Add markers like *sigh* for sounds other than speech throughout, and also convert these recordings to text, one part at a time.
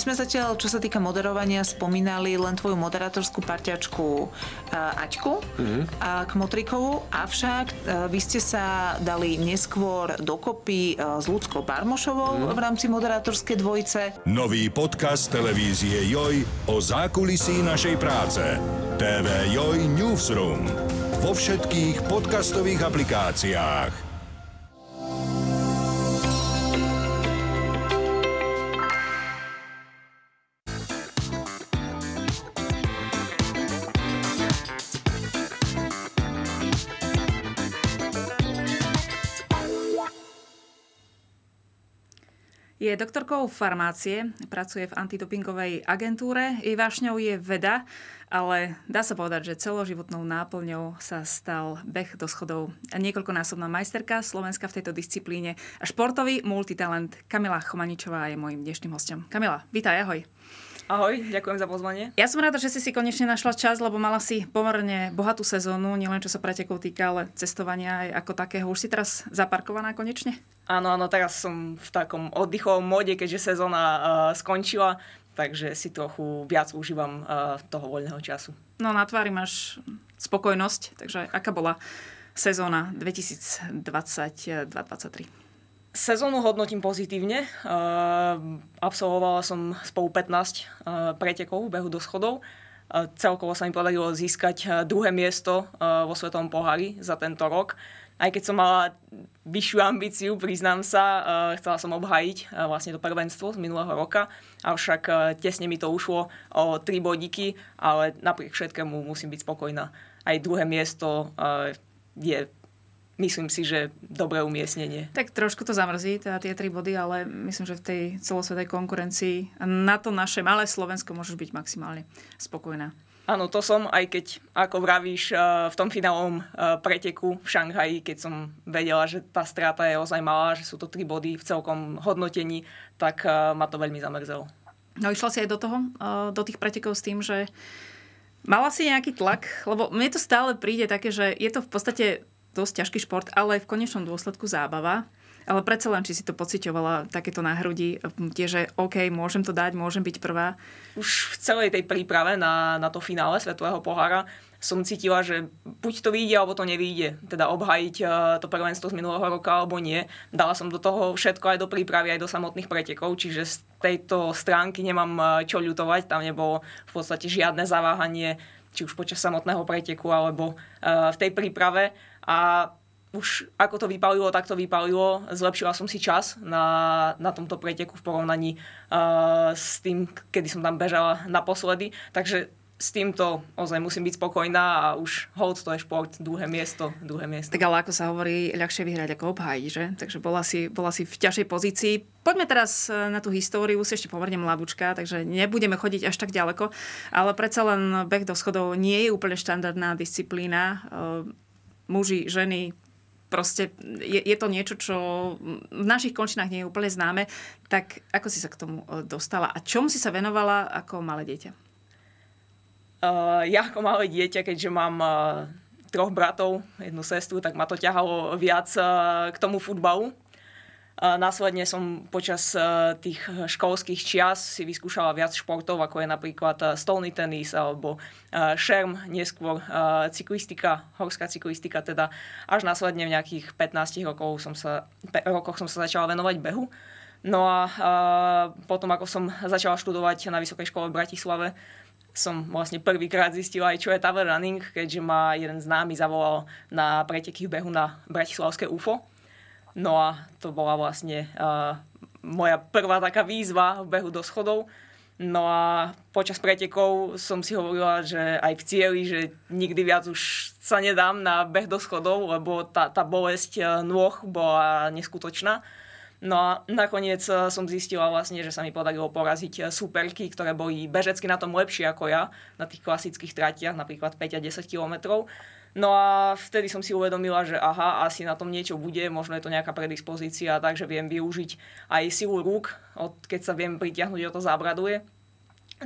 sme zatiaľ, čo sa týka moderovania, spomínali len tvoju moderátorskú parťačku Aťku mm-hmm. a Kmotrikovu, avšak vy ste sa dali neskôr dokopy s Ľudskou Barmošovou mm-hmm. v rámci moderátorskej dvojice. Nový podcast televízie Joj o zákulisí našej práce. TV Joj Newsroom. Vo všetkých podcastových aplikáciách. Je doktorkou farmácie, pracuje v antidopingovej agentúre. Jej vášňou je veda, ale dá sa povedať, že celoživotnou náplňou sa stal beh do schodov. Niekoľkonásobná majsterka Slovenska v tejto disciplíne a športový multitalent Kamila Chomaničová je môjim dnešným hostom. Kamila, vítaj, ahoj. Ahoj, ďakujem za pozvanie. Ja som rada, že si si konečne našla čas, lebo mala si pomerne bohatú sezónu, nielen čo sa pretekov týka, ale cestovania aj ako takého. Už si teraz zaparkovaná konečne? Áno, áno, teraz som v takom oddychovom móde, keďže sezóna uh, skončila, takže si trochu viac užívam uh, toho voľného času. No na tvári máš spokojnosť, takže aká bola sezóna 2020-2023? Sezónu hodnotím pozitívne. Absolvovala som spolu 15 pretekov behu do schodov. Celkovo sa mi podarilo získať druhé miesto vo Svetovom pohári za tento rok. Aj keď som mala vyššiu ambíciu, priznám sa, chcela som obhajiť vlastne to prvenstvo z minulého roka, avšak tesne mi to ušlo o tri bodíky, ale napriek všetkému musím byť spokojná. Aj druhé miesto je myslím si, že dobré umiestnenie. Tak trošku to zamrzí, teda tie tri body, ale myslím, že v tej celosvetej konkurencii na to naše malé Slovensko môžeš byť maximálne spokojná. Áno, to som, aj keď, ako vravíš, eh, v tom finálovom eh, preteku v Šanghaji, keď som vedela, že tá strata je ozaj malá, že sú to tri body v celkom hodnotení, tak eh, ma to veľmi zamrzelo. No išla si aj do toho, do tých pretekov s tým, že mala si nejaký tlak, lebo mne to stále príde také, že je to v podstate dosť ťažký šport, ale v konečnom dôsledku zábava. Ale predsa len, či si to pocitovala takéto na hrudi, tie, že OK, môžem to dať, môžem byť prvá. Už v celej tej príprave na, na to finále Svetového pohára som cítila, že buď to vyjde, alebo to nevyjde. Teda obhajiť uh, to prvenstvo z minulého roka, alebo nie. Dala som do toho všetko aj do prípravy, aj do samotných pretekov, čiže z tejto stránky nemám uh, čo ľutovať. Tam nebolo v podstate žiadne zaváhanie, či už počas samotného preteku, alebo uh, v tej príprave a už ako to vypalilo, tak to vypalilo. Zlepšila som si čas na, na tomto preteku v porovnaní uh, s tým, kedy som tam bežala naposledy. Takže s týmto ozaj musím byť spokojná a už hold to je šport, druhé miesto, druhé miesto. Tak ale ako sa hovorí, ľahšie vyhrať ako obhájiť, že? Takže bola si, bola si v ťažšej pozícii. Poďme teraz e, na tú históriu, si ešte pomerne mladúčka, takže nebudeme chodiť až tak ďaleko, ale predsa len beh do schodov nie je úplne štandardná disciplína muži, ženy, proste je, je to niečo, čo v našich končinách nie je úplne známe. Tak ako si sa k tomu e, dostala a čomu si sa venovala ako malé dieťa? Uh, ja ako malé dieťa, keďže mám uh, troch bratov, jednu sestru, tak ma to ťahalo viac uh, k tomu futbalu. Následne som počas e, tých školských čias si vyskúšala viac športov, ako je napríklad e, stolný tenis alebo e, šerm, neskôr cyklistika, horská cyklistika, teda až následne v nejakých 15 rokov som sa, rokoch som sa začala venovať behu. No a, potom, ako som začala študovať na Vysokej škole v Bratislave, som vlastne prvýkrát zistila aj, čo je tower running, keďže ma jeden známy zavolal na preteky behu na Bratislavské UFO. No a to bola vlastne uh, moja prvá taká výzva v behu do schodov. No a počas pretekov som si hovorila, že aj v cieli, že nikdy viac už sa nedám na beh do schodov, lebo tá, tá bolesť uh, nôh bola neskutočná. No a nakoniec uh, som zistila vlastne, že sa mi podarilo poraziť superky, ktoré boli bežecky na tom lepšie ako ja, na tých klasických tratiach, napríklad 5 a 10 kilometrov. No a vtedy som si uvedomila, že aha, asi na tom niečo bude, možno je to nejaká predispozícia, takže viem využiť aj silu rúk, od, keď sa viem pritiahnuť o to zábraduje.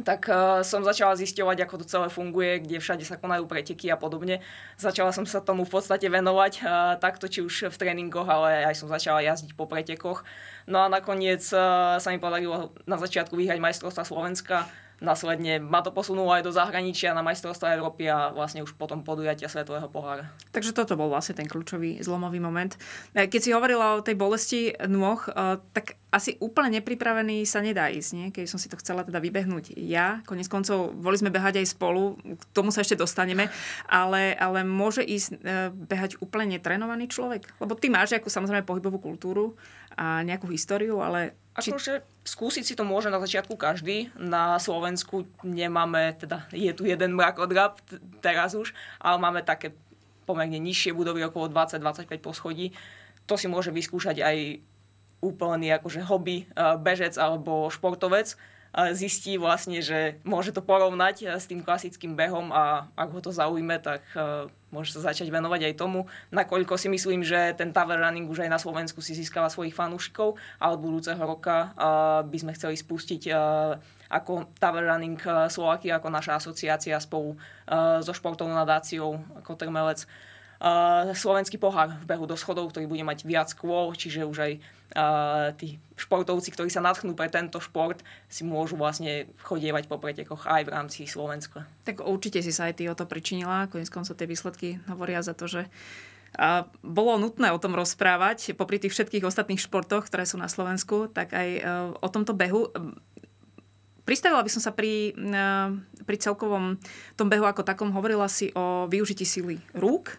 tak uh, som začala zisťovať, ako to celé funguje, kde všade sa konajú preteky a podobne. Začala som sa tomu v podstate venovať, uh, takto či už v tréningoch, ale aj som začala jazdiť po pretekoch. No a nakoniec uh, sa mi podarilo na začiatku vyhrať majstrovstva Slovenska, následne ma to posunulo aj do zahraničia na majstrovstva Európy a vlastne už potom podujatia Svetového pohára. Takže toto bol vlastne ten kľúčový zlomový moment. E, keď si hovorila o tej bolesti nôh, e, tak asi úplne nepripravený sa nedá ísť, nie? keď som si to chcela teda vybehnúť ja. Konec koncov, boli sme behať aj spolu, k tomu sa ešte dostaneme, ale, ale môže ísť e, behať úplne netrenovaný človek? Lebo ty máš ako samozrejme pohybovú kultúru a nejakú históriu, ale či... Akože skúsiť si to môže na začiatku každý. Na Slovensku nemáme, teda je tu jeden mrakodrap teraz už, ale máme také pomerne nižšie budovy, okolo 20-25 poschodí. To si môže vyskúšať aj úplný akože hobby, eh, bežec alebo športovec zistí vlastne, že môže to porovnať eh, s tým klasickým behom a ak ho to zaujme, tak môže sa začať venovať aj tomu, nakoľko si myslím, že ten tower running už aj na Slovensku si získava svojich fanúšikov a od budúceho roka eh, by sme chceli spustiť ako Tower Running Slovakia, ako naša asociácia spolu so športovnou nadáciou ako Trmelec. uh, slovenský pohár v behu do schodov, ktorý bude mať viac kôl, čiže už aj tí športovci, ktorí sa natchnú pre tento šport, si môžu vlastne chodievať po pretekoch aj v rámci Slovenska. Tak určite si sa aj ty o to pričinila, konec koncov tie výsledky hovoria za to, že a bolo nutné o tom rozprávať, popri tých všetkých ostatných športoch, ktoré sú na Slovensku, tak aj e, o tomto behu. Pristavila by som sa pri, pri celkovom tom behu ako takom, hovorila si o využití sily rúk,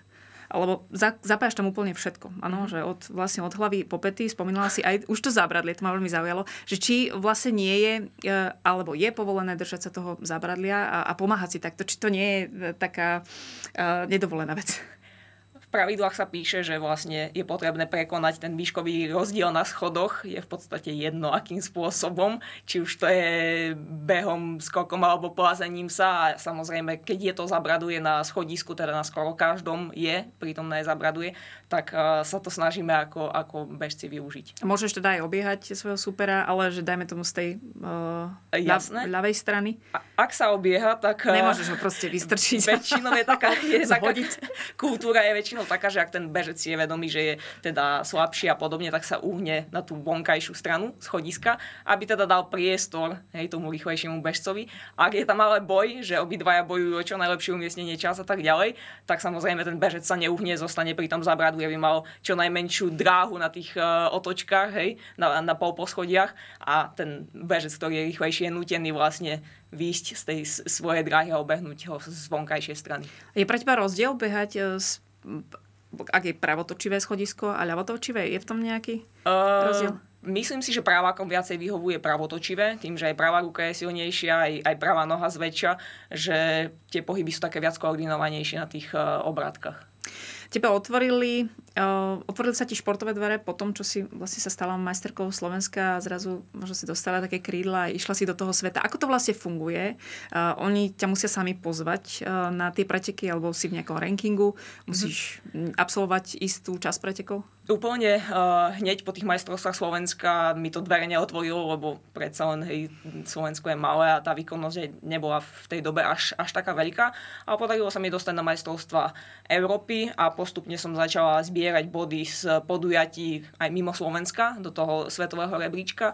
lebo za, zapájaš tam úplne všetko. Áno, že od, vlastne od hlavy po pety, spomínala si aj, už to zábradlie, to ma veľmi zaujalo, že či vlastne nie je, e, alebo je povolené držať sa toho zábradlia a, a pomáhať si takto, či to nie je e, taká uh, nedovolená vec pravidlách sa píše, že vlastne je potrebné prekonať ten výškový rozdiel na schodoch. Je v podstate jedno, akým spôsobom. Či už to je behom, skokom alebo plázením sa. A samozrejme, keď je to zabraduje na schodisku, teda na skoro každom je, prítomné zabraduje, tak uh, sa to snažíme ako, ako bežci využiť. Môžeš teda aj obiehať svojho supera, ale že dajme tomu z tej uh, Jasné. ľavej strany. A, ak sa obieha, tak... Uh, Nemôžeš ho proste vystrčiť. Väčšinou je taká, *laughs* je taká kultúra je väčšinou taká, že ak ten bežec si je vedomý, že je teda slabší a podobne, tak sa uhne na tú vonkajšiu stranu schodiska, aby teda dal priestor hej, tomu rýchlejšiemu bežcovi. Ak je tam ale boj, že obidvaja bojujú o čo najlepšie umiestnenie čas a tak ďalej, tak samozrejme ten bežec sa neuhne, zostane pri tom zabradu, aby mal čo najmenšiu dráhu na tých uh, otočkách, hej, na, na pol poschodiach a ten bežec, ktorý je rýchlejší, je nutený vlastne výjsť z tej svojej dráhy a obehnúť ho z vonkajšej strany. Je pre teba rozdiel behať z e, ak je pravotočivé schodisko a ľavotočivé, je v tom nejaký uh, rozdiel? Myslím si, že pravákom viacej vyhovuje pravotočivé, tým, že aj pravá ruka je silnejšia, aj, aj pravá noha zväčša, že tie pohyby sú také viac koordinovanejšie na tých uh, obrátkach. Teba otvorili, otvorili sa ti športové dvere po tom, čo si vlastne sa stala majsterkou Slovenska a zrazu možno si dostala také krídla a išla si do toho sveta. Ako to vlastne funguje? Uh, oni ťa musia sami pozvať uh, na tie preteky alebo si v nejakom rankingu? Musíš mm-hmm. absolvovať istú časť pretekov? Úplne uh, hneď po tých majstrovstvách Slovenska mi to dvere neotvorilo, lebo predsa len hej, Slovensko je malé a tá výkonnosť nebola v tej dobe až, až taká veľká. Ale podarilo sa mi dostať na majstrovstva Európy a postupne som začala zbierať body z podujatí aj mimo Slovenska do toho svetového rebríčka.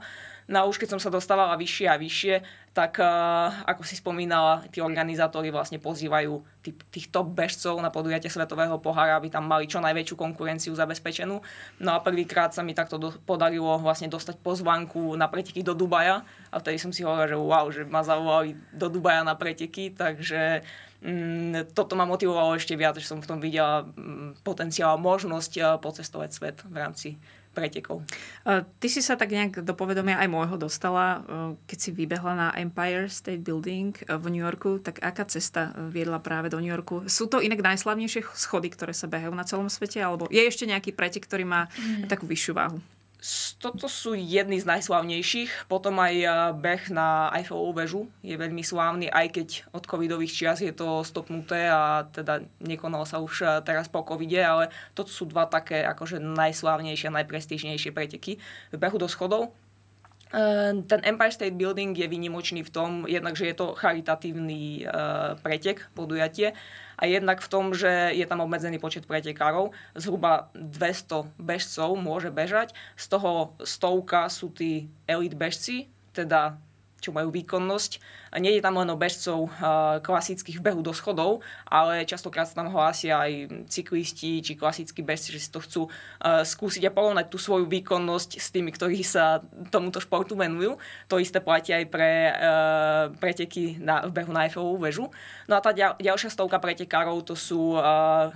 No a už keď som sa dostávala vyššie a vyššie, tak uh, ako si spomínala, tí organizátori vlastne pozývajú tých, top bežcov na podujatie Svetového pohára, aby tam mali čo najväčšiu konkurenciu zabezpečenú. No a prvýkrát sa mi takto podarilo vlastne dostať pozvanku na preteky do Dubaja a vtedy som si hovorila, že wow, že ma zavolali do Dubaja na preteky, takže mm, toto ma motivovalo ešte viac, že som v tom videla mm, potenciál, možnosť uh, pocestovať svet v rámci pretekov. Ty si sa tak nejak do povedomia aj môjho dostala, keď si vybehla na Empire State Building v New Yorku, tak aká cesta viedla práve do New Yorku? Sú to inak najslavnejšie schody, ktoré sa behajú na celom svete, alebo je ešte nejaký pretek, ktorý má mm. takú vyššiu váhu? Toto sú jedny z najslavnejších. Potom aj eh, beh na Eiffelovú väžu je veľmi slávny, aj keď od covidových čias je to stopnuté a teda nekonalo sa už eh, teraz po covide, ale toto sú dva také akože najslávnejšie najprestížnejšie preteky v behu do schodov. Ehm, ten Empire State Building je výnimočný v tom, jednak, že je to charitatívny pretek, podujatie, a jednak v tom, že je tam obmedzený počet pretekárov. Zhruba 200 bežcov môže bežať, z toho stovka sú tí elit bežci, teda čo majú výkonnosť nie je tam len o bežcov klasických behu do schodov, ale častokrát sa tam hlásia aj cyklisti či klasickí bežci, že si to chcú skúsiť a porovnať tú svoju výkonnosť s tými, ktorí sa tomuto športu venujú. To isté platí aj pre preteky na, v behu na Eiffelovú väžu. No a tá ďalšia stovka pretekárov to sú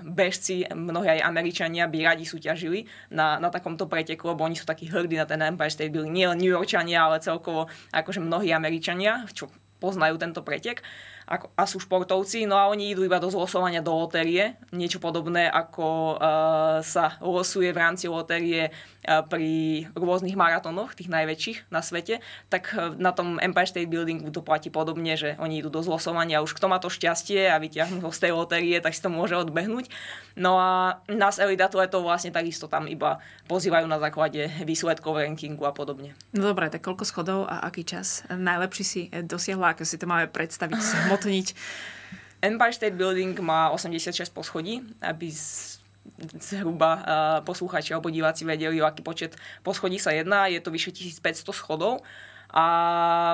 bežci, mnohí aj Američania by radi súťažili na, na takomto preteku, lebo oni sú takí hrdí na ten Empire State Building. Nie len New Yorkčania, ale celkovo akože mnohí Američania, čo poznajú tento pretek ako, a sú športovci, no a oni idú iba do zlosovania do lotérie, niečo podobné ako uh, sa losuje v rámci lotérie uh, pri rôznych maratónoch, tých najväčších na svete, tak uh, na tom Empire State Buildingu to platí podobne, že oni idú do zlosovania, už kto má to šťastie a vyťahnú ho z tej lotérie, tak si to môže odbehnúť. No a nás elite atletov vlastne takisto tam iba pozývajú na základe výsledkov rankingu a podobne. No dobré, tak koľko schodov a aký čas najlepší si dosiahla, ako si to máme predstaviť *laughs* zhmotniť. Empire State Building má 86 poschodí, aby zhruba uh, poslucháči alebo diváci vedeli, o aký počet poschodí sa jedná. Je to vyše 1500 schodov. A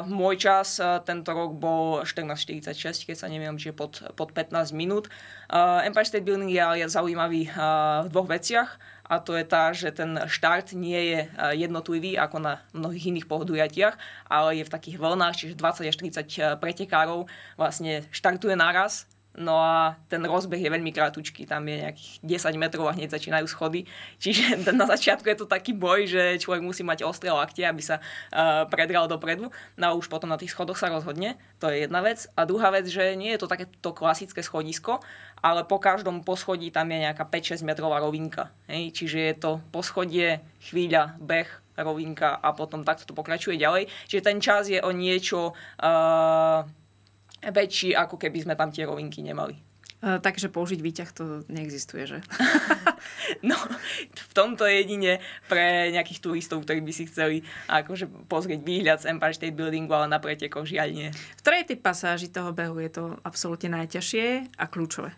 môj čas uh, tento rok bol 14.46, keď sa neviem, čiže pod, pod 15 minút. Uh, Empire State Building je, zaujímavý uh, v dvoch veciach a to je tá, že ten štart nie je e, jednotlivý ako na mnohých iných podujatiach, ale je v takých vlnách, čiže 20 až 30 e, pretekárov vlastne štartuje naraz No a ten rozbeh je veľmi krátučký, tam je nejakých 10 metrov a hneď začínajú schody. Čiže *laughs* na začiatku je to taký boj, že človek musí mať ostré lakte, aby sa uh, predral dopredu. No a už potom na tých schodoch sa rozhodne. To je jedna vec. A druhá vec, že nie je to takéto klasické schodisko, ale po každom poschodí tam je nejaká 5-6 metrová rovinka. Hej? Čiže je to poschodie, chvíľa, beh, rovinka a potom takto to pokračuje ďalej. Čiže ten čas je o niečo... Uh, väčší, ako keby sme tam tie rovinky nemali. Uh, takže použiť výťah to neexistuje, že? *laughs* no, v tomto jedine pre nejakých turistov, ktorí by si chceli akože pozrieť výhľad z Empire State Buildingu, ale na pretekoch žiaľ nie. V ktorej typ pasáži toho behu je to absolútne najťažšie a kľúčové?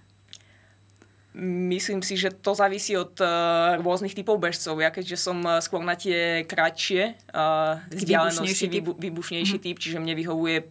Myslím si, že to závisí od uh, rôznych typov bežcov. Ja keďže som uh, skôr na tie kratšie uh, vzdialenosti, výbušnejší, výbušnejší mm. typ, čiže mne vyhovuje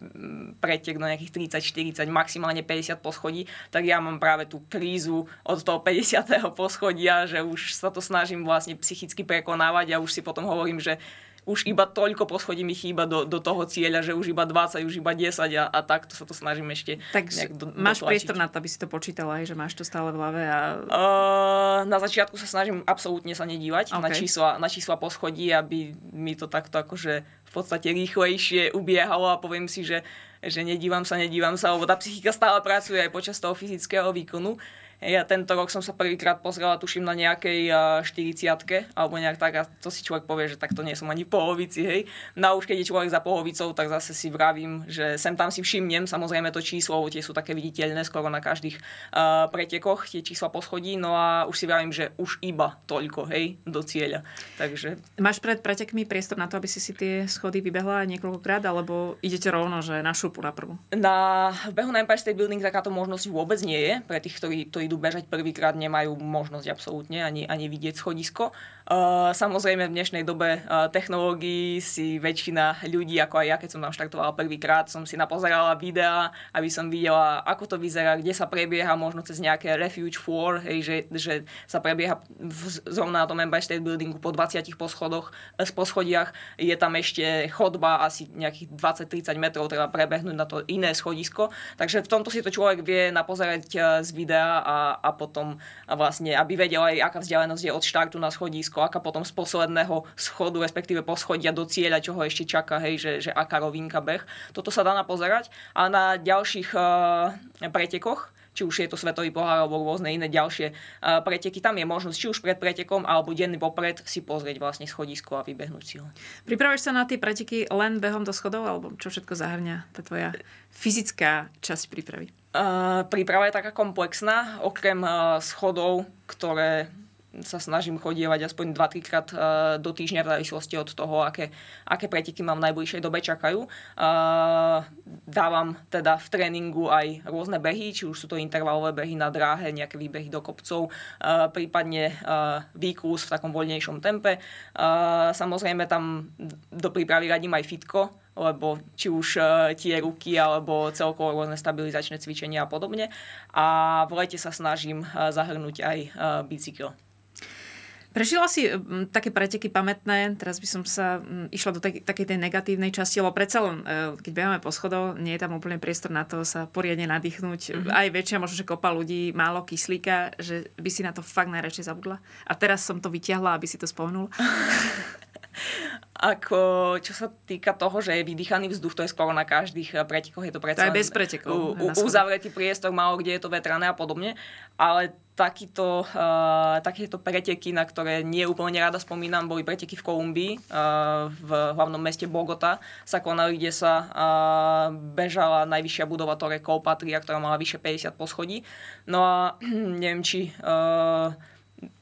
pretek do nejakých 30-40, maximálne 50 poschodí, tak ja mám práve tú krízu od toho 50. poschodia, že už sa to snažím vlastne psychicky prekonávať a už si potom hovorím, že už iba toľko poschodí mi chýba do, do toho cieľa, že už iba 20, už iba 10 a, a takto sa to snažím ešte tak do, máš dotlačiť. priestor na to, aby si to počítala, že máš to stále v hlave? A... Uh, na začiatku sa snažím absolútne sa nedívať okay. na, čísla, na čísla poschodí, aby mi to takto akože v podstate rýchlejšie ubiehalo a poviem si, že, že nedívam sa, nedívam sa, lebo tá psychika stále pracuje aj počas toho fyzického výkonu. Ja tento rok som sa prvýkrát pozrela, tuším, na nejakej 40 alebo nejak tak a to si človek povie, že takto nie som ani polovici, hej. No a už keď je človek za polovicou, tak zase si vravím, že sem tam si všimnem, samozrejme to číslo, tie sú také viditeľné skoro na každých uh, pretekoch, tie čísla poschodí, no a už si vravím, že už iba toľko, hej, do cieľa. Takže... Máš pred pretekmi priestor na to, aby si si tie schody vybehla niekoľkokrát, alebo idete rovno, že na šupu na prvú? Na behu na Empire State Building takáto možnosť vôbec nie je pre tých, ktorí to idú bežať prvýkrát, nemajú možnosť absolútne ani, ani vidieť schodisko. Uh, samozrejme v dnešnej dobe uh, technológií si väčšina ľudí, ako aj ja, keď som tam štartovala prvýkrát, som si napozerala videá, aby som videla, ako to vyzerá, kde sa prebieha, možno cez nejaké refuge floor, hej, že, že sa prebieha v, zrovna na tom Empire State Buildingu po 20 poschodoch, z eh, poschodiach. Je tam ešte chodba asi nejakých 20-30 metrov, treba prebehnúť na to iné schodisko. Takže v tomto si to človek vie napozerať z videa a, a potom vlastne, aby vedel aj, aká vzdialenosť je od štartu na schodisko aká potom z posledného schodu, respektíve poschodia do cieľa, čo ho ešte čaká, hej, že, že aká rovinka beh. Toto sa dá napozerať. A na ďalších uh, pretekoch, či už je to svetový pohár alebo rôzne iné ďalšie uh, preteky. Tam je možnosť, či už pred pretekom alebo denný popred si pozrieť vlastne schodisko a vybehnúť si ho. Pripravuješ sa na tie preteky len behom do schodov alebo čo všetko zahrňa tá tvoja fyzická časť prípravy? Uh, príprava je taká komplexná, okrem uh, schodov, ktoré sa snažím chodievať aspoň 2-3 krát uh, do týždňa v závislosti od toho, aké, aké preteky mám v najbližšej dobe čakajú. Uh, dávam teda v tréningu aj rôzne behy, či už sú to intervalové behy na dráhe, nejaké výbehy do kopcov, uh, prípadne výklus v takom voľnejšom tempe. Samozrejme tam do prípravy radím aj fitko, lebo či už tie ruky alebo celkovo rôzne stabilizačné cvičenia a podobne. A v lete sa snažím zahrnúť aj bicykel. Prežila si m, také preteky pamätné, teraz by som sa m, išla do tak, takej tej negatívnej časti, lebo predsa len, e, keď beháme po schodov, nie je tam úplne priestor na to sa poriadne nadýchnuť. Mm-hmm. Aj väčšia, možno, že kopa ľudí, málo kyslíka, že by si na to fakt najradšej zabudla. A teraz som to vyťahla, aby si to spomenul. *laughs* Ako, čo sa týka toho, že je vydýchaný vzduch, to je skoro na každých eh, pretekoch, je to predsa... Aj bez pretekov. U, uzavretý priestor, málo kde je to vetrané a podobne, ale takýto, uh, takéto preteky, na ktoré nie úplne rada spomínam, boli preteky v Kolumbii, uh, v hlavnom meste Bogota sa konali, kde sa uh, bežala najvyššia budova Torre Kolpatria, ktorá mala vyše 50 poschodí. No a *clears throat* neviem, či uh,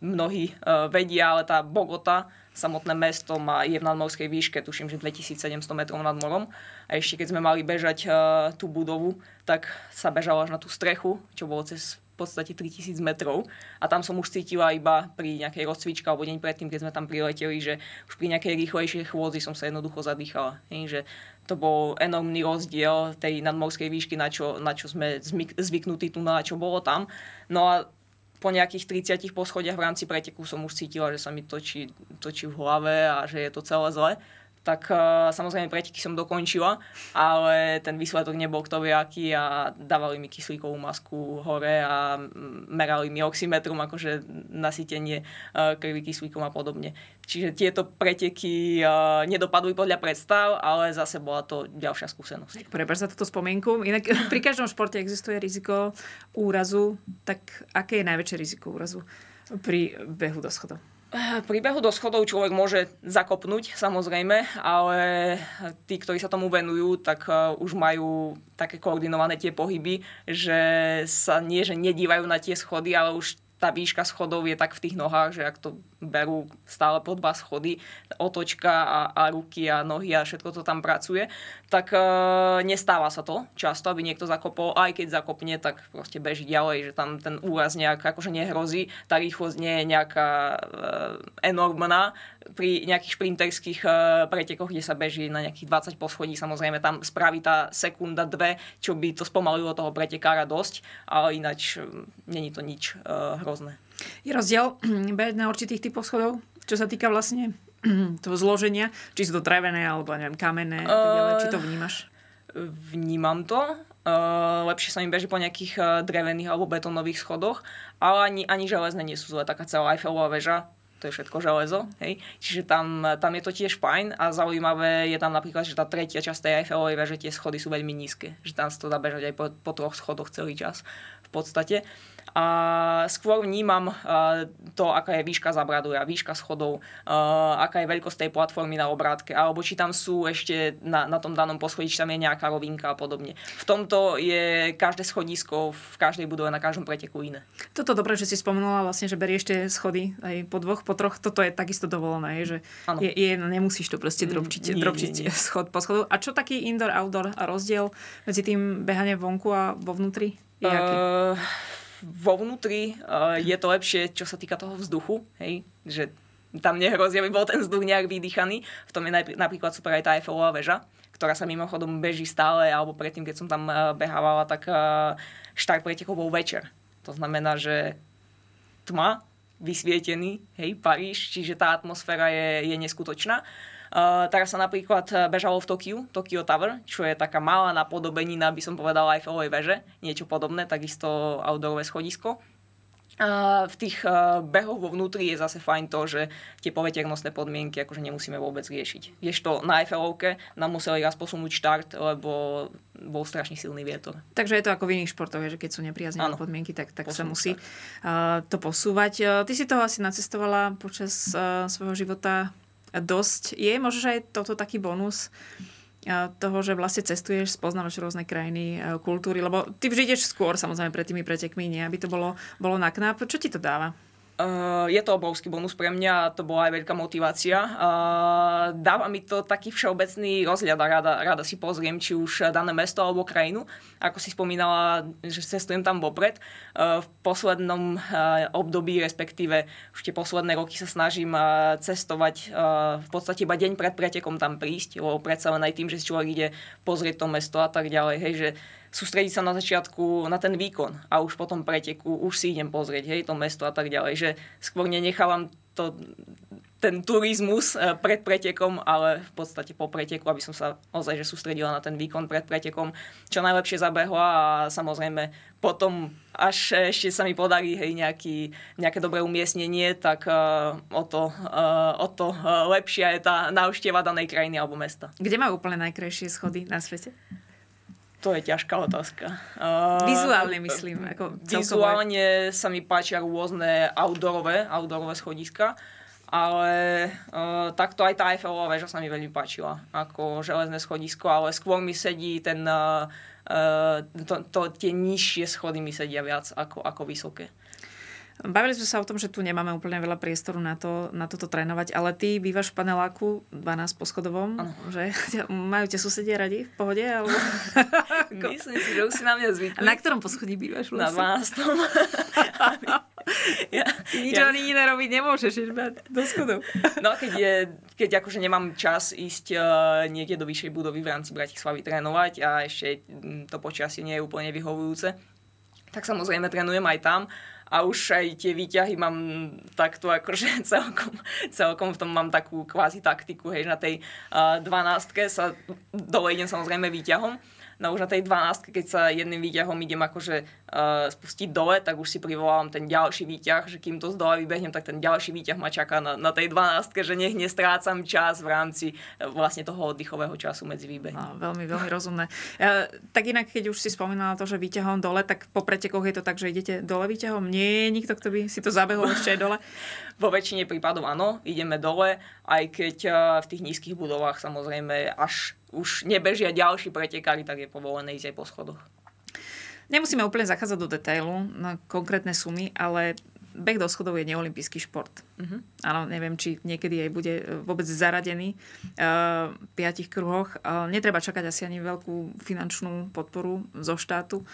mnohí uh, vedia, ale tá Bogota samotné mesto má, je v nadmorskej výške, tuším, že 2700 metrov nad morom. A ešte keď sme mali bežať uh, tú budovu, tak sa bežalo až na tú strechu, čo bolo cez v podstate 3000 metrov a tam som už cítila iba pri nejakej rozcvičke alebo deň predtým, keď sme tam prileteli, že už pri nejakej rýchlejšej chôdzi som sa jednoducho zadýchala. Hej, že to bol enormný rozdiel tej nadmorskej výšky, na čo, na čo sme zvyknutí tu, na čo bolo tam. No a po nejakých 30 poschodiach v rámci preteku som už cítila, že sa mi točí, točí v hlave a že je to celé zle tak uh, samozrejme preteky som dokončila, ale ten výsledok nebol kto vie aký a dávali mi kyslíkovú masku hore a merali mi oximetrum, akože nasytenie uh, krvi kyslíkom a podobne. Čiže tieto preteky uh, nedopadli podľa predstav, ale zase bola to ďalšia skúsenosť. Prepač za túto spomienku. Inak pri každom športe existuje riziko úrazu, tak aké je najväčšie riziko úrazu pri behu do schodov? Pri behu do schodov človek môže zakopnúť, samozrejme, ale tí, ktorí sa tomu venujú, tak uh, už majú také koordinované tie pohyby, že sa nie, že nedívajú na tie schody, ale už tá výška schodov je tak v tých nohách, že ak to berú stále po dva schody, otočka a, a ruky a nohy a všetko to tam pracuje, tak e, nestáva sa to často, aby niekto zakopol, aj keď zakopne, tak proste beží ďalej, že tam ten úraz nejak akože nehrozí, tá rýchlosť nie je nejaká e, enormná, pri nejakých šprinterských e, pretekoch, kde sa beží na nejakých 20 poschodí, samozrejme tam spraví tá sekunda, dve, čo by to spomalilo toho pretekára dosť, ale ináč e, není to nič e, hrozné. Je rozdiel *clears throat* na určitých typoch schodov, čo sa týka vlastne *clears throat* toho zloženia, či sú to drevené alebo neviem, kamenné, uh, či to vnímaš? Vnímam to. Uh, lepšie sa mi beží po nejakých uh, drevených alebo betónových schodoch, ale ani, ani železné nie sú zle. Taká celá Eiffelová väža, to je všetko železo, hej. Čiže tam, tam je to tiež fajn a zaujímavé je tam napríklad, že tá tretia časť tej Eiffelovej veže, tie schody sú veľmi nízke, že tam sa to dá bežať aj po, po troch schodoch celý čas v podstate a skôr vnímam to, aká je výška zabraduja, výška schodov, aká je veľkosť tej platformy na obrátke, alebo či tam sú ešte na, na tom danom poschodí, či tam je nejaká rovinka a podobne. V tomto je každé schodisko v každej budove na každom preteku iné. Toto dobre, že si spomenula vlastne, že berieš tie schody aj po dvoch, po troch. Toto je takisto dovolené, že je, je, nemusíš to proste mm, drobčiť, nie, drobčiť nie, nie. schod po schodu. A čo taký indoor-outdoor rozdiel medzi tým behaním vonku a vo vnútri? Je uh, vo vnútri uh, je to lepšie, čo sa týka toho vzduchu, hej, že tam nehrozí, aby bol ten vzduch nejak vydýchaný. V tom je napríklad super aj tá Eiffelová väža, ktorá sa mimochodom beží stále, alebo predtým, keď som tam uh, behávala, tak uh, štart pretekov bol večer. To znamená, že tma, vysvietený, hej, Paríž, čiže tá atmosféra je, je neskutočná. Uh, teraz sa napríklad eh, bežalo v Tokiu, Tokyo Tower, čo je taká malá napodobenina, by som povedala, Eiffelovej veže, niečo podobné, takisto outdoorové schodisko. A v tých behoch vo vnútri je zase fajn to, že tie poveternostné podmienky akože nemusíme vôbec riešiť. to na Eiffelovke nám museli raz posunúť štart, lebo bol strašne silný vietor. Takže je to ako v iných športoch, že keď sú nepriaznivé podmienky, tak, tak sa musí uh, to posúvať. Ty si toho asi nacestovala počas svojho života dosť. Je možno, aj toto taký bonus toho, že vlastne cestuješ, spoznávaš rôzne krajiny, kultúry, lebo ty vždy ideš skôr samozrejme pred tými pretekmi, nie? Aby to bolo, bolo na knap. Čo ti to dáva? Uh, je to obrovský bonus pre mňa a to bola aj veľká motivácia. Uh, dáva mi to taký všeobecný rozhľad a rada, rada si pozriem, či už dané mesto alebo krajinu. Ako si spomínala, že cestujem tam vopred. Uh, v poslednom období, respektíve už tie posledné roky sa snažím cestovať v podstate iba deň pred pretekom tam prísť, lebo predsa len aj tým, že si človek ide pozrieť to mesto a tak ďalej, hej, že sústrediť sa na začiatku na ten výkon a už potom preteku už si idem pozrieť, hej, to mesto a tak ďalej, že skôr nenechávam to, ten turizmus e, pred pretekom, ale v podstate po preteku, aby som sa ozaj že sústredila na ten výkon pred pretekom, čo najlepšie zabehla a samozrejme potom, až ešte sa mi podarí hej, nejaký, nejaké dobré umiestnenie, tak uh, o, to, uh, o to lepšia je tá návšteva danej krajiny alebo mesta. Kde má úplne najkrajšie schody na svete? To je ťažká otázka. Vizuálne myslím. Ako Vizuálne sa mi páčia rôzne outdoorové, outdoorové schodiska, ale uh, takto aj tá Eiffelová väža sa mi veľmi páčila ako železné schodisko, ale skôr mi sedí ten, uh, to, to, tie nižšie schody mi sedia viac ako, ako vysoké. Bavili sme sa o tom, že tu nemáme úplne veľa priestoru na, to, na toto trénovať, ale ty bývaš v paneláku 12 po schodovom, ano. že *laughs* majú tie susedia radi v pohode? Alebo... *laughs* Myslím si, že už si na mňa zvykli. A na ktorom poschodí bývaš? Vlastne? Na *laughs* 12. ja, nič ja... ani iné robiť nemôžeš, iba do schodov. no keď, je, keď akože nemám čas ísť uh, niekde do vyššej budovy v rámci Bratislavy trénovať a ešte to počasie nie je úplne vyhovujúce, tak samozrejme trénujem aj tam a už aj tie výťahy mám takto akože *laughs* celkom, celkom v tom mám takú kvázi taktiku, hej, na tej uh, 12 sa dole idem samozrejme výťahom. No už na tej 12, keď sa jedným výťahom idem akože uh, spustiť dole, tak už si privolám ten ďalší výťah, že kým to z dole vybehnem, tak ten ďalší výťah ma čaká na, na tej 12, že nech nestrácam čas v rámci uh, vlastne toho oddychového času medzi výbehmi. No, veľmi, veľmi rozumné. Uh, tak inak, keď už si spomínala to, že výťahom dole, tak po pretekoch je to tak, že idete dole výťahom? Nie je nikto, kto by si to zabehol ešte aj dole? *laughs* Vo väčšine prípadov áno, ideme dole, aj keď v tých nízkych budovách samozrejme až už nebežia ďalší pretekári, tak je povolené ísť aj po schodoch. Nemusíme úplne zachádzať do detailu na konkrétne sumy, ale beh do schodov je neolimpijský šport. Uh-huh. Áno, neviem, či niekedy aj bude e, vôbec zaradený uh, v piatich kruhoch. Uh, netreba čakať asi ani veľkú finančnú podporu zo štátu.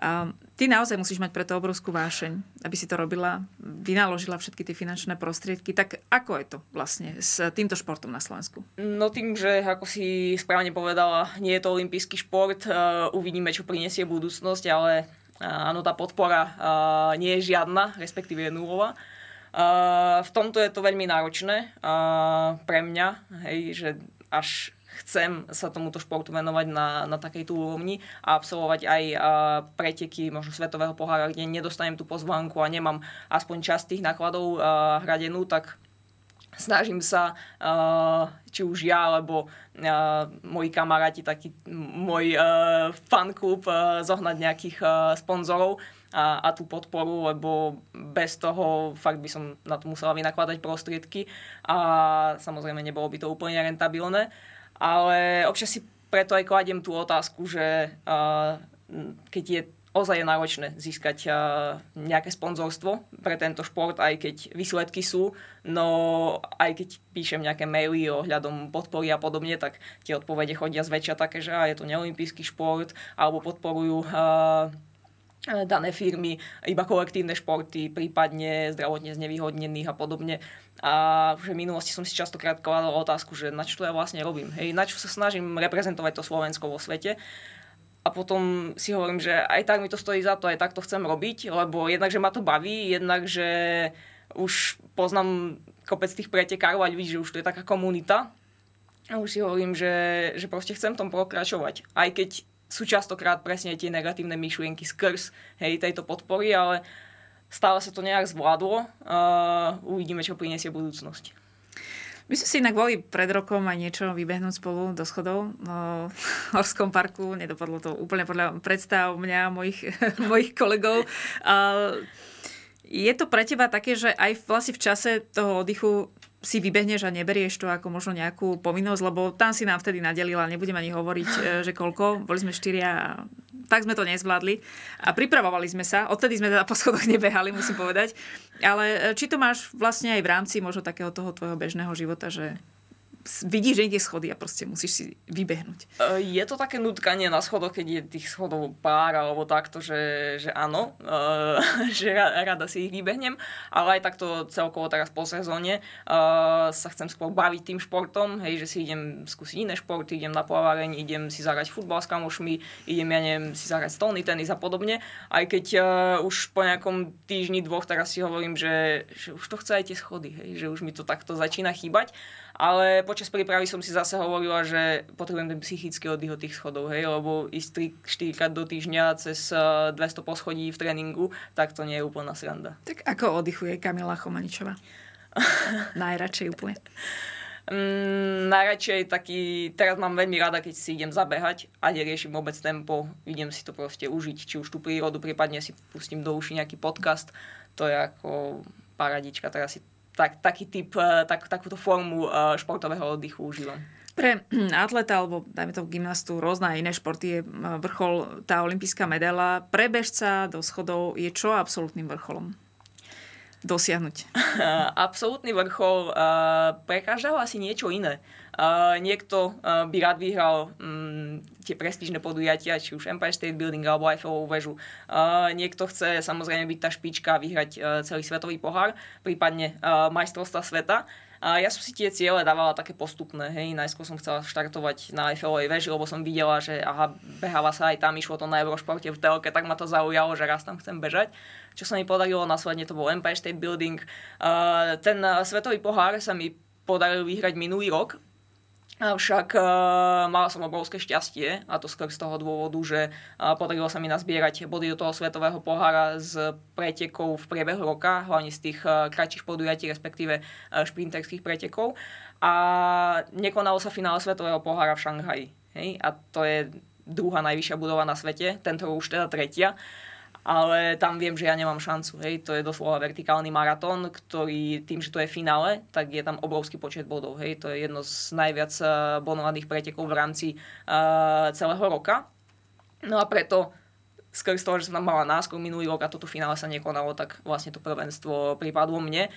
Uh, ty naozaj musíš mať preto obrovskú vášeň, aby si to robila, vynaložila všetky tie finančné prostriedky. Tak ako je to vlastne s týmto športom na Slovensku? No tým, že ako si správne povedala, nie je to olimpijský šport, uh, uvidíme, čo prinesie budúcnosť, ale áno, tá podpora nie je žiadna, respektíve je nulová. v tomto je to veľmi náročné pre mňa, hej, že až chcem sa tomuto športu venovať na, na takejto úrovni a absolvovať aj uh, preteky možno svetového pohára, kde nedostanem tú pozvánku a nemám aspoň časť tých nákladov uh, hradenú, tak snažím sa, či už ja, alebo moji kamaráti, taký môj fanklub, zohnať nejakých sponzorov a, a tú podporu, lebo bez toho fakt by som na to musela vynakladať prostriedky a samozrejme nebolo by to úplne rentabilné. Ale občas si preto aj kladiem tú otázku, že uh, keď je ozaj náročné získať uh, nejaké sponzorstvo pre tento šport, aj keď výsledky sú, no aj keď píšem nejaké maily ohľadom podpory a podobne, tak tie odpovede chodia zväčša také, že je to neolimpijský šport, alebo podporujú uh, dané firmy, iba kolektívne športy, prípadne zdravotne znevýhodnených a podobne. A už v minulosti som si častokrát kladol otázku, že na čo to ja vlastne robím. Hej, na čo sa snažím reprezentovať to Slovensko vo svete a potom si hovorím, že aj tak mi to stojí za to, aj tak to chcem robiť, lebo jednak, že ma to baví, jednak, že už poznám kopec tých pretekárov a ľudí, že už to je taká komunita. A už si hovorím, že, že proste chcem tom pokračovať. Aj keď sú častokrát presne tie negatívne myšlienky skrz hej, tejto podpory, ale stále sa to nejak zvládlo. Uh, uvidíme, čo priniesie budúcnosť. My sme si inak boli pred rokom aj niečo vybehnúť spolu do schodov no, v Horskom parku. Nedopadlo to úplne podľa predstav mňa mojich, *laughs* mojich kolegov. Uh, je to pre teba také, že aj vlastne v čase toho oddychu si vybehneš a neberieš to ako možno nejakú povinnosť, lebo tam si nám vtedy nadelila, nebudem ani hovoriť, e, že koľko, boli sme štyria tak sme to nezvládli. A pripravovali sme sa, odtedy sme teda po schodoch nebehali, musím povedať. Ale či to máš vlastne aj v rámci možno takého toho tvojho bežného života, že vidíš, že ide schody a proste musíš si vybehnúť. E, je to také nutkanie na schodoch, keď je tých schodov pár alebo takto, že, že áno, uh, *laughs* že rada si ich vybehnem, ale aj takto celkovo teraz po sezóne uh, sa chcem skôr baviť tým športom, hej, že si idem skúsiť iné športy, idem na plaváreň, idem si zahrať futbal s kamošmi, idem, ja neviem, si zahrať stolný tenis a podobne, aj keď už po nejakom týždni, dvoch teraz si hovorím, že, že už to chce aj tie schody, hej, že už mi to takto začína chýbať ale počas prípravy som si zase hovorila, že potrebujem ten psychický oddych od tých schodov, hej, lebo ísť 3-4 krát do týždňa cez 200 eh, poschodí v tréningu, tak to nie je úplná sranda. Tak ako oddychuje Kamila Chomaničová? *laughs* Najradšej úplne. Mm, najradšej taký, teraz mám veľmi rada, keď si idem zabehať a neriešim vôbec tempo, idem si to proste užiť, či už tú prírodu, prípadne si pustím do uši nejaký podcast, to je ako paradička, teraz si tak, taký typ, eh, tak, takúto formu eh, športového oddychu užívam. Pre atleta alebo dajme to gymnastu, rôzne iné športy je eh, vrchol tá olimpijská medaila. Pre bežca do schodov je čo absolútnym vrcholom? dosiahnuť? *laughs* Absolútny vrchol. Pre každého asi niečo iné. Uh, niekto uh, by rád vyhral um, tie prestížne podujatia, či už Empire State Building alebo Eiffelovú väžu. Uh, niekto chce samozrejme byť tá špička vyhrať uh, celý svetový pohár, prípadne uh, majstrovstva sveta. A ja som si tie ciele dávala také postupné, hej, najskôr som chcela štartovať na Eiffelovej veži, lebo som videla, že aha, behala sa aj tam, išlo to na Eurošporte v telke, tak ma to zaujalo, že raz tam chcem bežať. Čo sa mi podarilo, následne to bol Empire State Building. Uh, ten uh, svetový pohár sa mi podaril vyhrať minulý rok, Avšak uh, mala som obrovské šťastie a to skôr z toho dôvodu, že uh, podarilo sa mi nazbierať body do toho svetového pohára z pretekov v priebehu roka, hlavne z tých uh, kratších podujatí, respektíve uh, šprinterských pretekov. A nekonalo sa finále svetového pohára v Šanghaji. Hej? A to je druhá najvyššia budova na svete, tento už teda tretia ale tam viem, že ja nemám šancu. Hej. To je doslova vertikálny maratón, ktorý tým, že to je finále, tak je tam obrovský počet bodov. Hej. To je jedno z najviac eh, bonovaných pretekov v rámci uh, celého roka. No a preto skrz toho, že som tam mala náskok minulý rok a toto finále sa nekonalo, tak vlastne to prvenstvo pripadlo mne.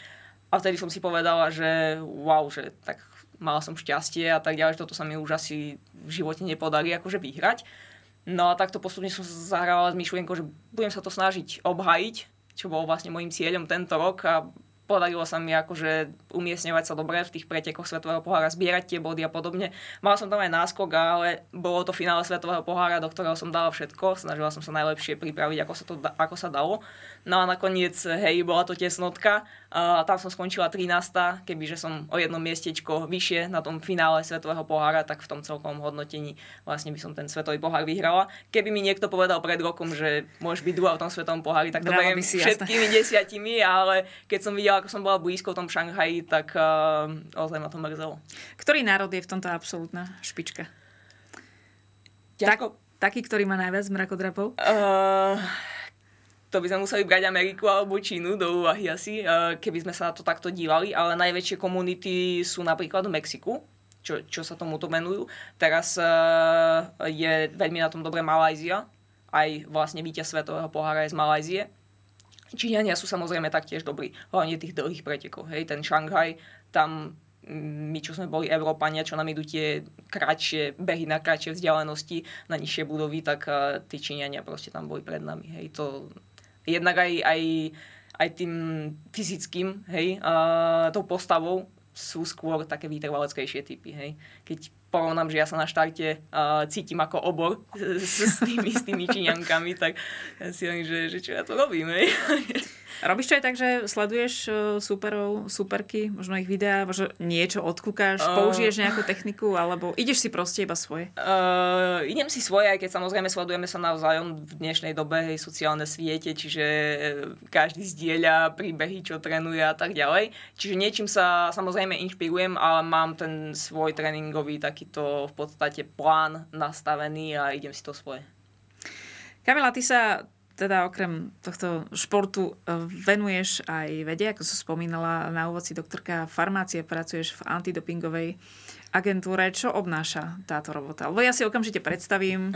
A vtedy som si povedala, že wow, že tak mala som šťastie a tak ďalej, že toto sa mi už asi v živote nepodarí akože vyhrať. No a takto postupne som sa zahrala s myšlienkou, že budem sa to snažiť obhajiť, čo bolo vlastne môjim cieľom tento rok a podarilo sa mi akože umiestňovať sa dobre v tých pretekoch Svetového pohára, zbierať tie body a podobne. Mal som tam aj náskok, ale bolo to finále Svetového pohára, do ktorého som dala všetko. Snažila som sa najlepšie pripraviť, ako sa, to, ako sa dalo. No a nakoniec, hej, bola to tesnotka. A tam som skončila 13. Kebyže som o jedno miestečko vyššie na tom finále Svetového pohára, tak v tom celkom hodnotení vlastne by som ten Svetový pohár vyhrala. Keby mi niekto povedal pred rokom, že môžeš byť druhá v tom Svetovom pohári, tak to beriem všetkými jasné. desiatimi, ale keď som videla, ako som bola blízko v tom Šanghaji, tak uh, ozaj ma to mrzelo. Ktorý národ je v tomto absolútna špička? Tak, taký, ktorý má najviac mrakodrapov? Uh, to by sme museli brať Ameriku alebo Čínu do úvahy asi, eh, keby sme sa na to takto dívali, ale najväčšie komunity sú napríklad v Mexiku, čo, čo sa tomuto menujú. Teraz uh, je veľmi na tom dobre Malajzia, aj vlastne víťaz svetového pohára je z Malajzie. Číňania sú samozrejme taktiež dobrí, hlavne tých dlhých pretekov. Hej, ten Šanghaj, tam mm, my, čo sme boli Európania, čo nám idú tie kratšie behy na kratšie vzdialenosti, na nižšie budovy, tak uh, tí Číňania proste tam boli pred nami. Hej, to jednak aj, aj, aj tým fyzickým, hej, uh, tou postavou sú skôr také vytrvaleckejšie typy, hej. Keď porovnám, že ja sa na štarte uh, cítim ako obor s, s, tými, s tými číňankami, tak ja si hovorím, že, že čo ja to robím, hej. *laughs* Robíš to aj tak, že sleduješ e, superov, superky, možno ich videá, možno niečo odkúkáš, uh, použiješ nejakú techniku, alebo ideš si proste iba svoje? Uh, idem si svoje, aj keď samozrejme sledujeme sa navzájom v dnešnej dobe, hej, sociálne siete, čiže každý zdieľa príbehy, čo trénuje a tak ďalej. Čiže niečím sa samozrejme inšpirujem, ale mám ten svoj tréningový takýto v podstate plán nastavený a idem si to svoje. Kamila, ty sa teda okrem tohto športu e, venuješ aj vede, ako som spomínala na úvodci doktorka farmácie, pracuješ v antidopingovej agentúre. Čo obnáša táto robota? Lebo ja si okamžite predstavím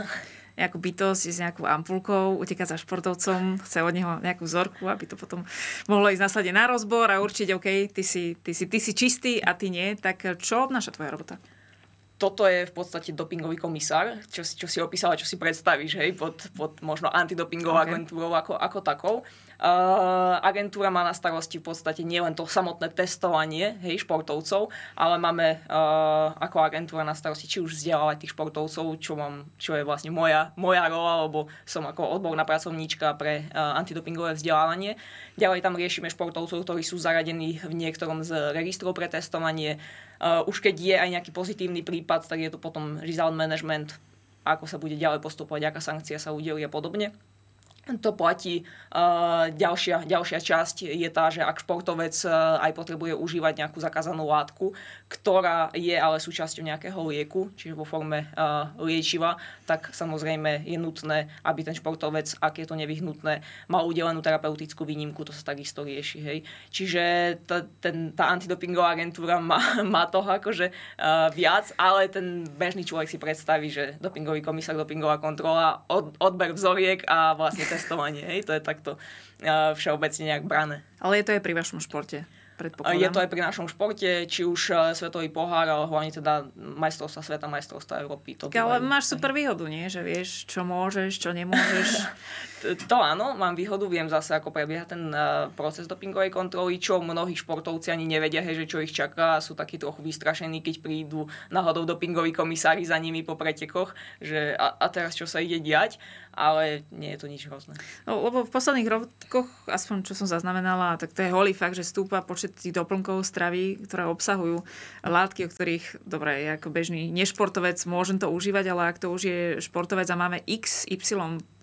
nejakú bytosť s nejakou ampulkou, uteká za športovcom, chce od neho nejakú vzorku, aby to potom mohlo ísť následne na rozbor a určiť, OK, ty si, ty, si, ty si čistý a ty nie. Tak čo obnáša tvoja robota? Toto je v podstate dopingový komisár, čo, čo si opísala, čo si predstavíš, hej, pod, pod možno antidopingovou okay. agentúrou ako, ako takou. Uh, agentúra má na starosti v podstate nielen to samotné testovanie hej, športovcov, ale máme uh, ako agentúra na starosti či už vzdelávať tých športovcov, čo, mám, čo je vlastne moja, moja rola, lebo som ako odborná pracovníčka pre uh, antidopingové vzdelávanie. Ďalej tam riešime športovcov, ktorí sú zaradení v niektorom z registrov pre testovanie. Uh, už keď je aj nejaký pozitívny prípad, tak je to potom result management, ako sa bude ďalej postupovať, aká sankcia sa udeli a podobne to platí. Uh, ďalšia, ďalšia časť je tá, že ak športovec uh, aj potrebuje užívať nejakú zakázanú látku, ktorá je ale súčasťou nejakého lieku, čiže vo forme uh, liečiva, tak samozrejme je nutné, aby ten športovec, ak je to nevyhnutné, mal udelenú terapeutickú výnimku, to sa takisto rieši. Hej. Čiže tá, ten, tá antidopingová agentúra má, *laughs* má toho akože viac, ale ten bežný človek si predstaví, že dopingový komisár, dopingová kontrola, od, odber vzoriek a vlastne testovanie. Hej? To je takto uh, všeobecne nejak brané. Ale je to aj pri vašom športe? Predpokladám. Je to aj pri našom športe, či už svetový pohár, ale hlavne teda majstrovstva sveta, majstrovstva Európy. To ale máš super výhodu, nie? Že vieš, čo môžeš, čo nemôžeš. *laughs* to áno, mám výhodu, viem zase, ako prebieha ten uh, proces dopingovej kontroly, čo mnohí športovci ani nevedia, hej, že čo ich čaká, sú takí trochu vystrašení, keď prídu náhodou dopingoví komisári za nimi po pretekoch, že a, a teraz čo sa ide diať, ale nie je to nič hrozné. No, lebo v posledných rokoch, aspoň čo som zaznamenala, tak to je holý fakt, že stúpa počet tých doplnkov stravy, ktoré obsahujú látky, o ktorých, dobre, ja ako bežný nešportovec môžem to užívať, ale ak to už je športovec a máme x, y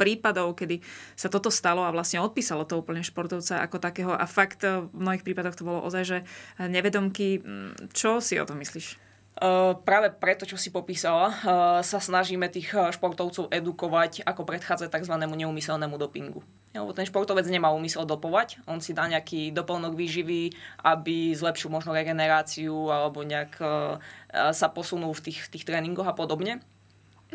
prípadov, kedy sa toto stalo a vlastne odpísalo to úplne športovca ako takého a fakt v mnohých prípadoch to bolo ozaj, že nevedomky. Čo si o tom myslíš? Uh, práve preto, čo si popísala, uh, sa snažíme tých športovcov edukovať, ako predchádzať tzv. neumyselnému dopingu. Lebo ten športovec nemá úmysel dopovať, on si dá nejaký doplnok výživy, aby zlepšil možno regeneráciu alebo nejak uh, sa posunul v tých, tých tréningoch a podobne.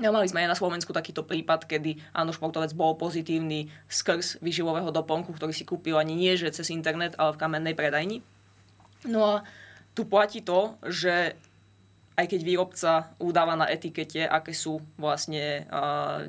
No, mali sme aj na Slovensku takýto prípad, kedy áno, športovec bol pozitívny skrz vyživového doplnku, ktorý si kúpil ani nie, že cez internet, ale v kamennej predajni. No a tu platí to, že aj keď výrobca udáva na etikete, aké sú vlastne, uh,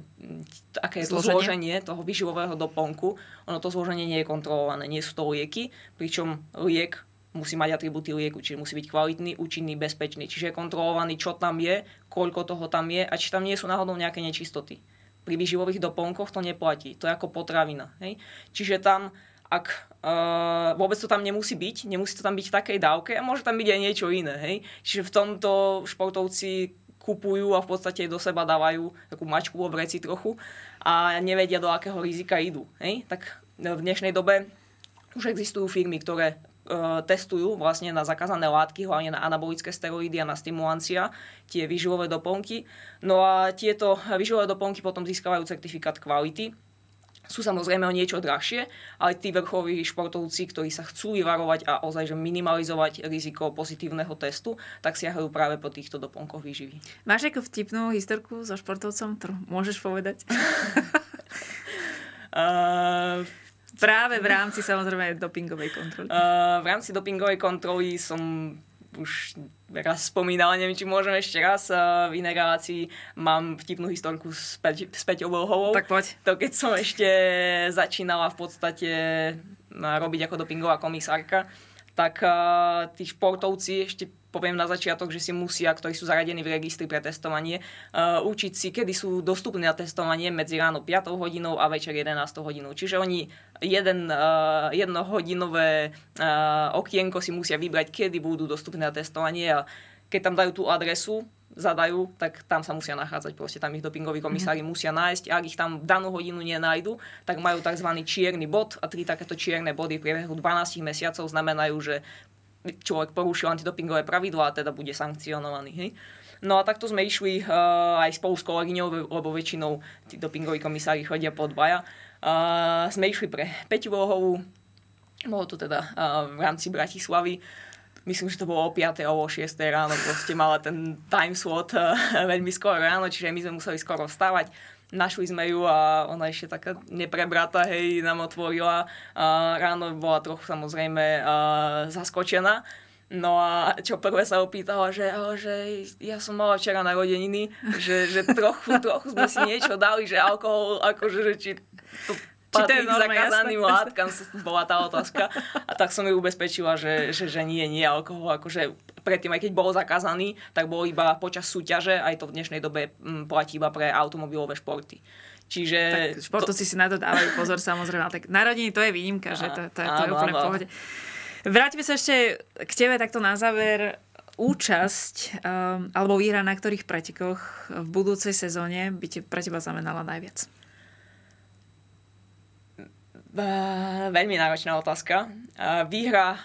aké je to zloženie. toho vyživového doplnku, ono to zloženie nie je kontrolované, nie sú to lieky, pričom liek musí mať atributy lieku, čiže musí byť kvalitný, účinný, bezpečný. Čiže je kontrolovaný, čo tam je, koľko toho tam je a či tam nie sú náhodou nejaké nečistoty. Pri výživových doplnkoch to neplatí. To je ako potravina. Hej? Čiže tam, ak uh, vôbec to tam nemusí byť, nemusí to tam byť v takej dávke a môže tam byť aj niečo iné. Hej? Čiže v tomto športovci kupujú a v podstate do seba dávajú takú mačku vo vreci trochu a nevedia, do akého rizika idú. Hej? Tak v dnešnej dobe už existujú firmy, ktoré E, testujú vlastne na zakázané látky, hlavne na anabolické steroidy a na stimulancia, tie výživové doplnky. No a tieto výživové doplnky potom získavajú certifikát kvality, sú samozrejme o niečo drahšie, ale tí vrchoví športovci, ktorí sa chcú vyvarovať a ozaj že minimalizovať riziko pozitívneho testu, tak siahajú práve po týchto doplnkoch výživy. Máš ako vtipnú historku so športovcom, ktorú môžeš povedať? *laughs* uh, Práve v rámci samozrejme dopingovej kontroly. Uh, v rámci dopingovej kontroly som už raz spomínala, neviem, či môžem ešte raz. Uh, v inej relácii mám vtipnú historku s, Pe- s Peťou Volhovou. Tak poď. To keď som ešte začínala v podstate robiť ako dopingová komisárka, tak uh, tí športovci ešte poviem na začiatok, že si musia, ktorí sú zaradení v registri pre testovanie, uh, učiť si, kedy sú dostupné na testovanie medzi ráno 5 hodinou a večer 11 hodinou. Čiže oni jeden, uh, jednohodinové uh, okienko si musia vybrať, kedy budú dostupné na testovanie a keď tam dajú tú adresu, zadajú, tak tam sa musia nachádzať. Proste tam ich dopingoví komisári mm. musia nájsť. Ak ich tam v danú hodinu nenájdu, tak majú tzv. čierny bod a tri takéto čierne body v priebehu 12 mesiacov znamenajú, že človek porušil antidopingové pravidlá a teda bude sankcionovaný. Hej? No a takto sme išli uh, aj spolu s kolegyňou, lebo väčšinou tí dopingoví komisári chodia po dvaja. Uh, sme išli pre Peťu Vohovú, bolo to teda uh, v rámci Bratislavy. Myslím, že to bolo o 5. alebo o 6. ráno, proste mala ten time slot uh, veľmi skoro ráno, čiže my sme museli skoro vstávať. našli sme ju a ona ešte taká neprebrata, hej, nám otvorila. A ráno bola trochu samozrejme zaskočená. No a čo prvé sa opýtala, že, že ja som mala včera narodeniny, že, že trochu, trochu sme si niečo dali, že alkohol, akože, že či to patrí k zakázaným látkam, bola tá otázka. A tak som ju ubezpečila, že, že, že nie, nie alkohol, akože predtým, aj keď bol zakázaný, tak bol iba počas súťaže, aj to v dnešnej dobe mm, platí iba pre automobilové športy. Čiže... Tak športovci to... si na to dávajú pozor samozrejme, tak narodení to je výnimka, že to, to, to, to je úplne v pohode. Vráťme sa ešte k tebe takto na záver. Účasť um, alebo výhra na ktorých pretekoch v budúcej sezóne by te, pre teba znamenala najviac? Veľmi náročná otázka. Výhra,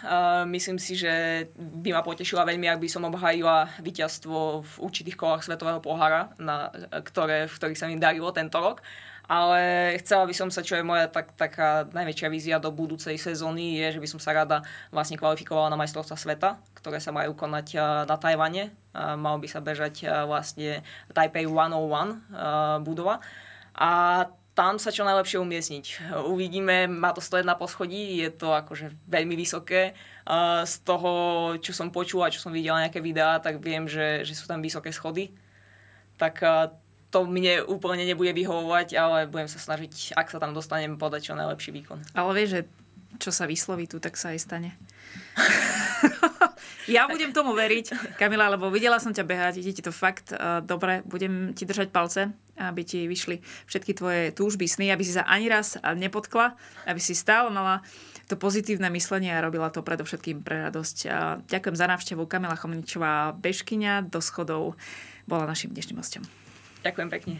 myslím si, že by ma potešila veľmi, ak by som obhájila víťazstvo v určitých kolách Svetového pohára, na, ktoré, v ktorých sa mi darilo tento rok ale chcela by som sa, čo je moja tak, taká najväčšia vízia do budúcej sezóny, je, že by som sa rada vlastne kvalifikovala na majstrovstva sveta, ktoré sa majú konať na Tajvane. Mal by sa bežať vlastne Taipei 101 budova. A tam sa čo najlepšie umiestniť. Uvidíme, má to stojiť na poschodí, je to akože veľmi vysoké. Z toho, čo som počula, čo som videla nejaké videá, tak viem, že, že sú tam vysoké schody. Tak to mne úplne nebude vyhovovať, ale budem sa snažiť, ak sa tam dostanem, podať čo najlepší výkon. Ale vieš, že čo sa vysloví tu, tak sa aj stane. *laughs* ja budem tomu veriť, Kamila, lebo videla som ťa behať, ide ti to fakt uh, dobre, budem ti držať palce, aby ti vyšli všetky tvoje túžby, sny, aby si sa ani raz nepotkla, aby si stále mala to pozitívne myslenie a robila to predovšetkým pre radosť. A ďakujem za návštevu. Kamila Chomničová, bežkyňa do schodov, bola našim dnešným hostom. Ďakujem pekne.